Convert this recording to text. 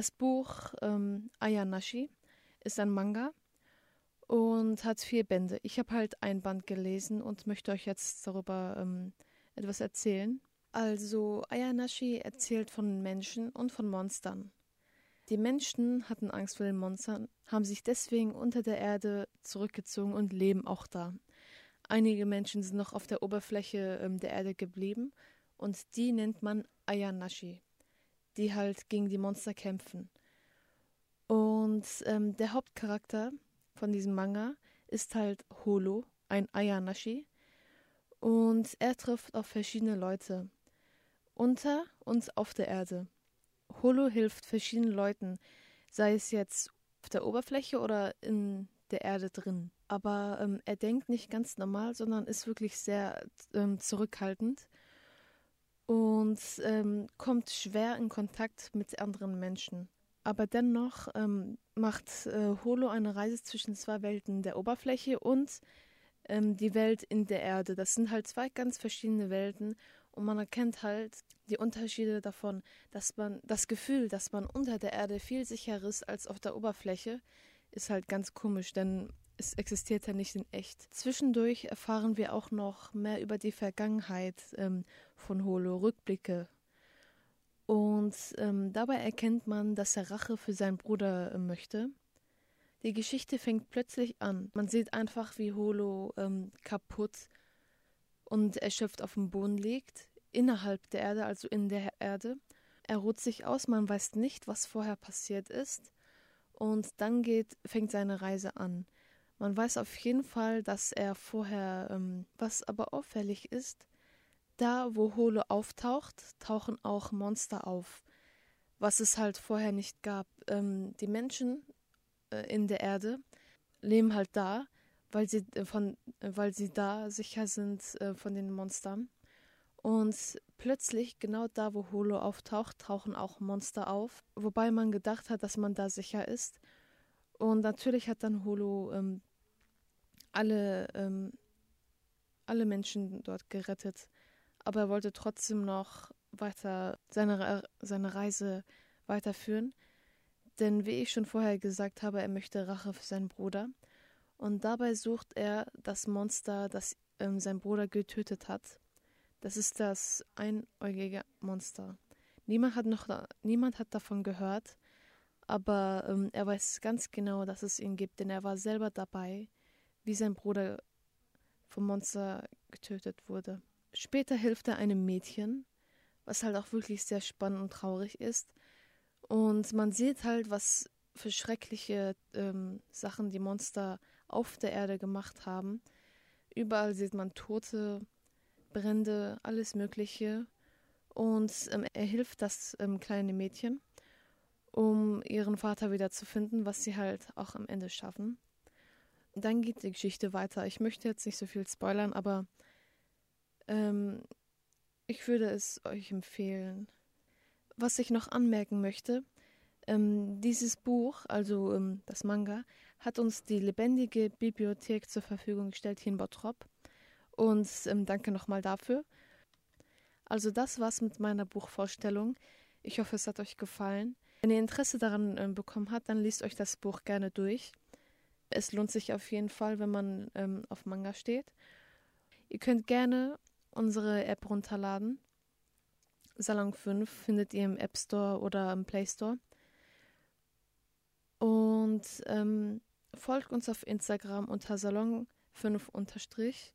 Das Buch ähm, Ayanashi ist ein Manga und hat vier Bände. Ich habe halt ein Band gelesen und möchte euch jetzt darüber ähm, etwas erzählen. Also Ayanashi erzählt von Menschen und von Monstern. Die Menschen hatten Angst vor den Monstern, haben sich deswegen unter der Erde zurückgezogen und leben auch da. Einige Menschen sind noch auf der Oberfläche ähm, der Erde geblieben und die nennt man Ayanashi, die halt gegen die Monster kämpfen. Und ähm, der Hauptcharakter von diesem Manga ist halt Holo, ein Ayanashi. Und er trifft auf verschiedene Leute unter und auf der Erde. Holo hilft verschiedenen Leuten, sei es jetzt auf der Oberfläche oder in der Erde drin. Aber ähm, er denkt nicht ganz normal, sondern ist wirklich sehr ähm, zurückhaltend und ähm, kommt schwer in Kontakt mit anderen Menschen. Aber dennoch ähm, macht äh, Holo eine Reise zwischen zwei Welten, der Oberfläche und ähm, die Welt in der Erde. Das sind halt zwei ganz verschiedene Welten und man erkennt halt die Unterschiede davon, dass man das Gefühl, dass man unter der Erde viel sicherer ist als auf der Oberfläche, ist halt ganz komisch, denn es existiert ja nicht in echt. Zwischendurch erfahren wir auch noch mehr über die Vergangenheit ähm, von Holo, Rückblicke. Und ähm, dabei erkennt man, dass er Rache für seinen Bruder äh, möchte. Die Geschichte fängt plötzlich an. Man sieht einfach, wie Holo ähm, kaputt und erschöpft auf dem Boden liegt, innerhalb der Erde, also in der Erde. Er ruht sich aus, man weiß nicht, was vorher passiert ist. Und dann geht, fängt seine Reise an. Man weiß auf jeden Fall, dass er vorher, ähm, was aber auffällig ist, da wo Holo auftaucht, tauchen auch Monster auf, was es halt vorher nicht gab. Ähm, die Menschen äh, in der Erde leben halt da, weil sie äh, von, äh, weil sie da sicher sind äh, von den Monstern. Und plötzlich, genau da, wo Holo auftaucht, tauchen auch Monster auf, wobei man gedacht hat, dass man da sicher ist. Und natürlich hat dann Holo ähm, alle, ähm, alle Menschen dort gerettet. Aber er wollte trotzdem noch weiter seine, seine Reise weiterführen. Denn wie ich schon vorher gesagt habe, er möchte Rache für seinen Bruder. Und dabei sucht er das Monster, das ähm, sein Bruder getötet hat. Das ist das einäugige Monster. Niemand hat noch niemand hat davon gehört, aber ähm, er weiß ganz genau, dass es ihn gibt, denn er war selber dabei, wie sein Bruder vom Monster getötet wurde. Später hilft er einem Mädchen, was halt auch wirklich sehr spannend und traurig ist. Und man sieht halt, was für schreckliche ähm, Sachen die Monster auf der Erde gemacht haben. Überall sieht man Tote, Brände, alles Mögliche. Und ähm, er hilft das ähm, kleine Mädchen, um ihren Vater wieder zu finden, was sie halt auch am Ende schaffen. Dann geht die Geschichte weiter. Ich möchte jetzt nicht so viel spoilern, aber ähm, ich würde es euch empfehlen. Was ich noch anmerken möchte, ähm, dieses Buch, also ähm, das Manga, hat uns die lebendige Bibliothek zur Verfügung gestellt hier in Bottrop. Und ähm, danke nochmal dafür. Also das war's mit meiner Buchvorstellung. Ich hoffe, es hat euch gefallen. Wenn ihr Interesse daran äh, bekommen habt, dann liest euch das Buch gerne durch. Es lohnt sich auf jeden Fall, wenn man ähm, auf Manga steht. Ihr könnt gerne unsere App runterladen. Salon 5 findet ihr im App Store oder im Play Store. Und ähm, folgt uns auf Instagram unter Salon 5 unterstrich.